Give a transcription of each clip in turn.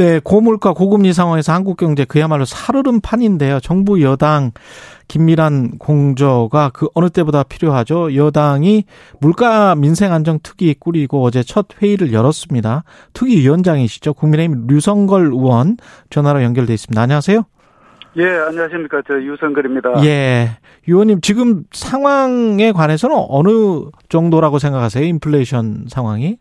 네, 고물가 고금리 상황에서 한국 경제 그야말로 살얼음 판인데요. 정부 여당 긴밀한 공조가 그 어느 때보다 필요하죠. 여당이 물가 민생 안정 특위 꾸리고 어제 첫 회의를 열었습니다. 특위 위원장이시죠. 국민의힘 류성걸 의원 전화로 연결돼 있습니다. 안녕하세요. 예, 안녕하십니까. 저 유성걸입니다. 예. 의원님 지금 상황에 관해서는 어느 정도라고 생각하세요? 인플레이션 상황이?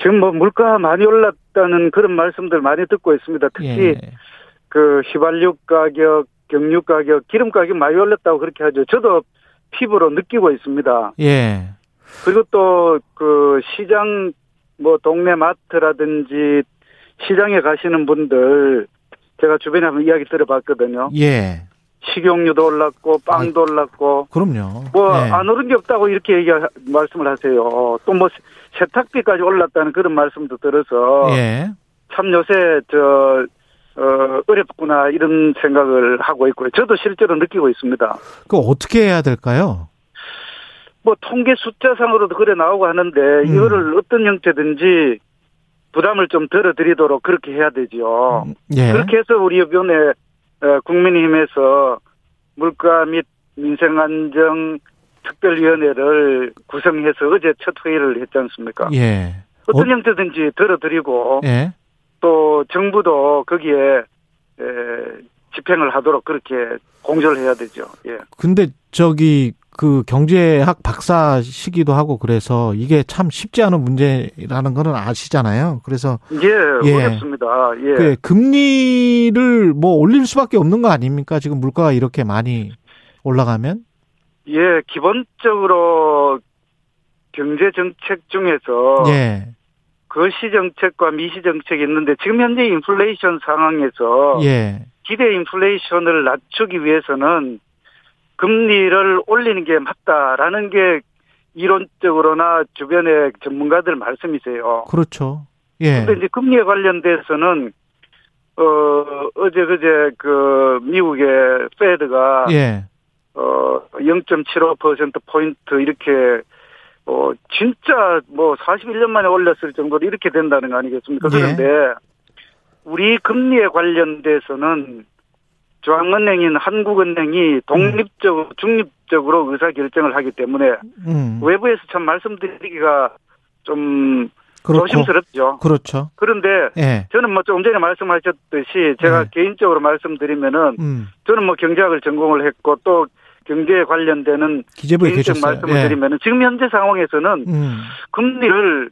지금 뭐 물가 많이 올랐 다는 그런 말씀들 많이 듣고 있습니다. 특히 예. 그 휘발유 가격, 경유 가격, 기름 가격 많이 올랐다고 그렇게 하죠. 저도 피부로 느끼고 있습니다. 예. 그리고 또 그 시장 뭐 동네 마트라든지 시장에 가시는 분들 제가 주변에 한번 이야기 들어봤거든요. 예. 식용유도 올랐고 빵도 올랐고 그럼요. 뭐 예. 안 오른 게 없다고 이렇게 얘기 말씀을 하세요. 또 뭐 세탁비까지 올랐다는 그런 말씀도 들어서 예. 참 요새 저 어, 어렵구나 이런 생각을 하고 있고요. 저도 실제로 느끼고 있습니다. 그 어떻게 해야 될까요? 뭐 통계 숫자상으로도 그래 나오고 하는데 음. 이거를 어떤 형태든지 부담을 좀 덜어드리도록 그렇게 해야 되죠. 예. 그렇게 해서 우리 어, 국민의힘에서 물가 및 민생안정 특별위원회를 구성해서 어제 첫 회의를 했지 않습니까? 예. 어떤 어- 형태든지 덜어드리고 예. 또 정부도 거기에 에, 집행을 하도록 그렇게 공조를 해야 되죠. 예. 근데 저기 그 경제학 박사시기도 하고 그래서 이게 참 쉽지 않은 문제라는 거는 아시잖아요. 그래서 예, 예. 어렵습니다. 예. 그 금리를 뭐 올릴 수밖에 없는 거 아닙니까? 지금 물가가 이렇게 많이 올라가면? 예, 기본적으로 경제 정책 중에서 예. 거시 정책과 미시 정책이 있는데 지금 현재 인플레이션 상황에서 예. 기대 인플레이션을 낮추기 위해서는 금리를 올리는 게 맞다라는 게 이론적으로나 주변의 전문가들 말씀이세요. 그렇죠. 예. 근데 이제 금리에 관련돼서는 어 어제 그제 그 미국의 페드가 예. 어0.75% 포인트 이렇게 어 진짜 뭐 41년 만에 올렸을 정도로 이렇게 된다는 거 아니겠습니까? 예. 그런데 우리 금리에 관련돼서는 중앙은행인 한국은행이 독립적으로 중립적으로 의사 결정을 하기 때문에 음. 외부에서 참 말씀드리기가 좀 그렇고. 조심스럽죠. 그렇죠. 그런데 예. 저는 뭐 조금 전에 말씀하셨듯이 제가 네. 개인적으로 말씀드리면은 음. 저는 뭐 경제학을 전공을 했고 또 경제에 관련되는 기재부에 개인적 계셨어요. 말씀을 예. 드리면은 지금 현재 상황에서는 음. 금리를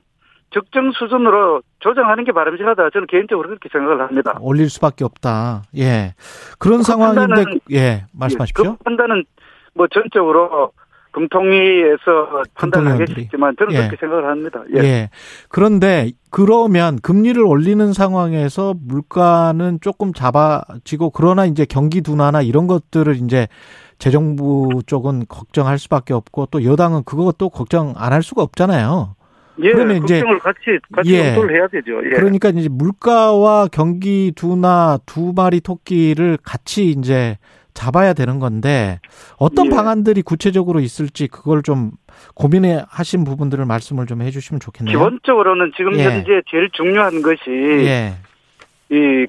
적정 수준으로 조정하는 게 바람직하다. 저는 개인적으로 그렇게 생각을 합니다. 올릴 수밖에 없다. 예. 그런 그 상황인데 판단은- 예, 말씀하십시오. 그 판단은 뭐 전적으로 금통위에서 판단하겠지만 저는 예. 그렇게 생각을 합니다. 예. 예. 그런데 그러면 금리를 올리는 상황에서 물가는 조금 잡아지고 그러나 이제 경기 둔화나 이런 것들을 이제 재정부 쪽은 걱정할 수밖에 없고 또 여당은 그것도 걱정 안 할 수가 없잖아요. 예, 그러면 이제- 같이 같이 예. 해야 되죠. 예. 그러니까 이제 물가와 경기 둔화 두 마리 토끼를 같이 이제 잡아야 되는 건데 어떤 예. 방안들이 구체적으로 있을지 그걸 좀 고민해 하신 부분들을 말씀을 좀 해주시면 좋겠네요. 기본적으로는 지금 예. 현재 제일 중요한 것이 예, 이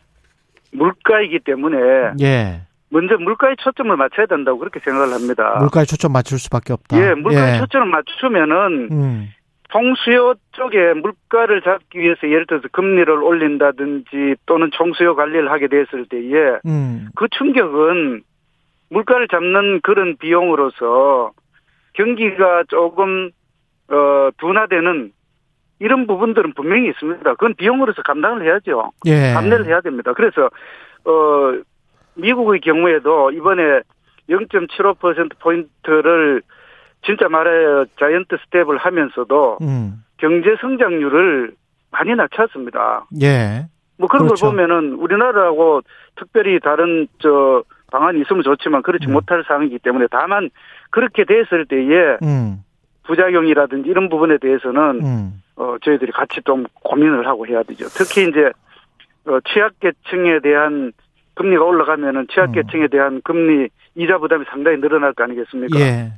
물가이기 때문에 예. 먼저 물가에 초점을 맞춰야 된다고 그렇게 생각을 합니다. 물가에 초점 맞출 수밖에 없다. 예, 물가에 초점을 맞추면은 음, 총수요 쪽에 물가를 잡기 위해서 예를 들어서 금리를 올린다든지 또는 총수요 관리를 하게 됐을 때에 음, 그 충격은 물가를 잡는 그런 비용으로서 경기가 조금 어 둔화되는 이런 부분들은 분명히 있습니다. 그건 비용으로서 감당을 해야죠. 예. 감내를 해야 됩니다. 그래서 어 미국의 경우에도 이번에 0.75% 포인트를 진짜 말해 자이언트 스텝을 하면서도 음, 경제 성장률을 많이 낮췄습니다. 예. 뭐 그런 그렇죠. 걸 보면은 우리나라하고 특별히 다른 저 방안이 있으면 좋지만 그렇지 음. 못할 상황이기 때문에 다만 그렇게 됐을 때에 음, 부작용이라든지 이런 부분에 대해서는 음, 어, 저희들이 같이 좀 고민을 하고 해야 되죠. 특히 이제, 어, 취약계층에 대한 금리가 올라가면은 취약계층에 음. 대한 금리 이자 부담이 상당히 늘어날 거 아니겠습니까? 예.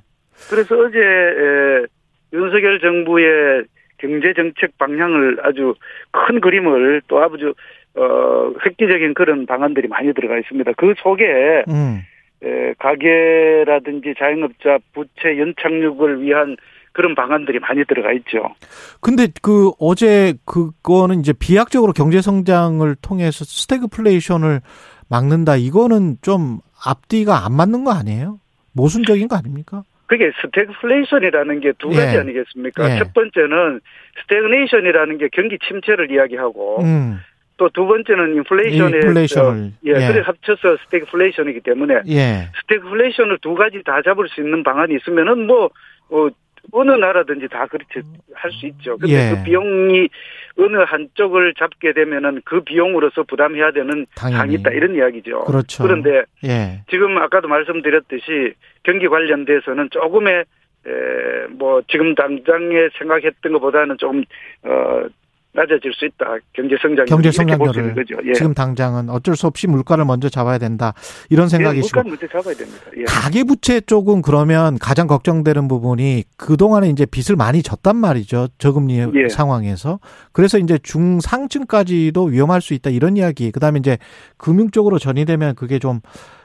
그래서 어제 에, 윤석열 정부의 경제 정책 방향을 아주 큰 그림을 또 아주 어 획기적인 그런 방안들이 많이 들어가 있습니다. 그 속에 음. 에, 가게라든지 자영업자 부채 연착륙을 위한 그런 방안들이 많이 들어가 있죠. 근데 그 어제 그거는 이제 비약적으로 경제 성장을 통해서 스태그플레이션을 막는다. 이거는 좀 앞뒤가 안 맞는 거 아니에요? 모순적인 거 아닙니까? 그게 스태그플레이션이라는 게 두 가지 예. 아니겠습니까? 예. 첫 번째는 스태그네이션이라는 게 경기 침체를 이야기하고 음. 또 두 번째는 인플레이션에 인플레이션을. 예, 예. 그래 합쳐서 스태그플레이션이기 때문에 예. 스태그플레이션을 두 가지 다 잡을 수 있는 방안이 있으면은 뭐 어, 어느 나라든지 다 그렇게 할 수 있죠. 근데 예. 그 비용이 어느 한쪽을 잡게 되면은 그 비용으로서 부담해야 되는 당연히. 있다 이런 이야기죠. 그렇죠. 그런데 예. 지금 아까도 말씀드렸듯이 경기 관련돼서는 조금의 에, 뭐 지금 당장에 생각했던 것보다는 조금 어 낮아질 수 있다 경제 성장 경제 성장률을 거죠. 예. 지금 당장은 어쩔 수 없이 물가를 먼저 잡아야 된다. 이런 생각이시고 예, 물가 문제 잡아야 됩니다. 예. 가계 부채 쪽은 그러면 가장 걱정되는 부분이 그동안에 이제 빚을 많이 졌단 말이죠. 저금리 예. 상황에서. 그래서 이제 중상층까지도 위험할 수 있다 이런 이야기. 그다음에 이제 금융 쪽으로 전이되면 그게 좀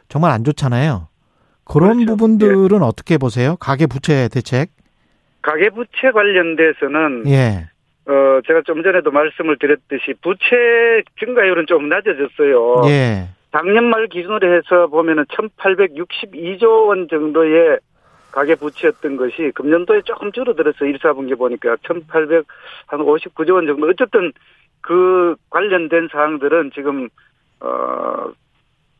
정말 안 좋잖아요. 그런 그렇죠. 부분들은 어떻게 보세요? 가계 부채 대책? 가계 부채 관련돼서는 예. 어 제가 좀 전에도 말씀을 드렸듯이 부채 증가율은 좀 낮아졌어요. 예. 작년 말 기준으로 해서 보면은 1,862조 원 정도의 가계 부채였던 것이 금년도에 조금 줄어들어서 1, 4분기 보니까 1,859조 원 정도. 어쨌든 그 관련된 사항들은 지금 어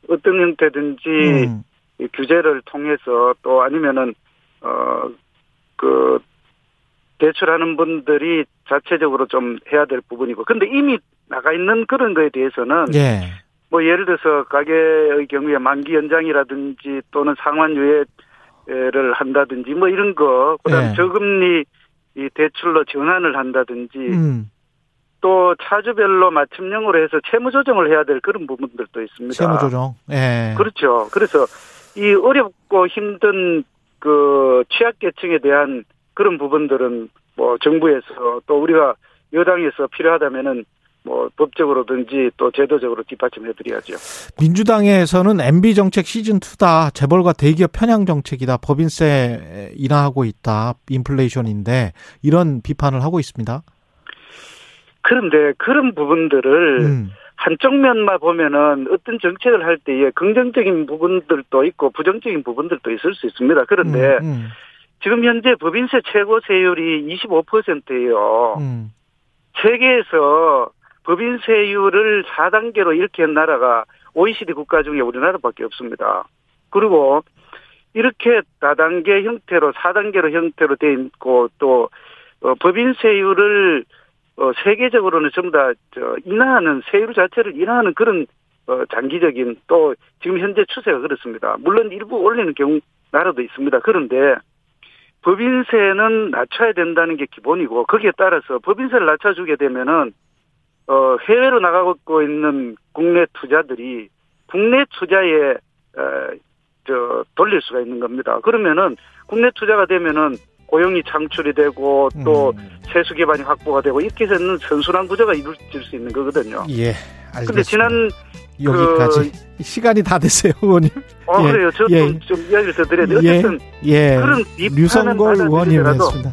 어떤 형태든지 음. 이 규제를 통해서 또 아니면은 어그 대출하는 분들이 자체적으로 좀 해야 될 부분이고 근데 이미 나가 있는 그런 거에 대해서는 예. 뭐 예를 들어서 가게의 경우에 만기 연장이라든지 또는 상환 유예를 한다든지 뭐 이런 거 그다음 예. 저금리 이 대출로 전환을 한다든지 음. 또 차주별로 맞춤형으로 해서 채무 조정을 해야 될 그런 부분들도 있습니다. 세무 조정. 예. 그렇죠. 그래서 이 어렵고 힘든 그 취약계층에 대한 그런 부분들은 뭐 정부에서 또 우리가 여당에서 필요하다면은 뭐 법적으로든지 또 제도적으로 뒷받침해 드려야죠. 민주당에서는 MB 정책 시즌 2다. 재벌과 대기업 편향 정책이다. 법인세 인하하고 있다. 인플레이션인데 이런 비판을 하고 있습니다. 그런데 그런 부분들을 음. 한쪽 면만 보면은 어떤 정책을 할 때에 긍정적인 부분들도 있고 부정적인 부분들도 있을 수 있습니다. 그런데 음, 음, 지금 현재 법인세 최고 세율이 25%예요. 음. 세계에서 법인세율을 4단계로 이렇게 한 나라가 OECD 국가 중에 우리나라밖에 없습니다. 그리고 이렇게 다단계 형태로 4단계로 형태로 돼 있고 또 어, 법인세율을 어, 세계적으로는 전부 다 저, 인하하는 세율 자체를 인하하는 그런 어, 장기적인 또 지금 현재 추세가 그렇습니다. 물론 일부 올리는 경우 나라도 있습니다. 그런데 법인세는 낮춰야 된다는 게 기본이고 거기에 따라서 법인세를 낮춰주게 되면은 어, 해외로 나가고 있는 국내 투자들이 국내 투자에 어, 저 돌릴 수가 있는 겁니다. 그러면은 국내 투자가 되면은 고용이 창출이 되고 또 음. 세수 기반이 확보가 되고 이렇게 해서는 선순환 구조가 이루어질 수 있는 거거든요. 예. 알겠습니다. 근데 지난 여기까지 시간이 다 됐어요, 의원님. 어 예, 그래요. 저도 예. 좀 이야기를 더 드려야 돼요. 예. 어쨌든 예. 그런 비판은 받아들이더라도 의원님이었습니다.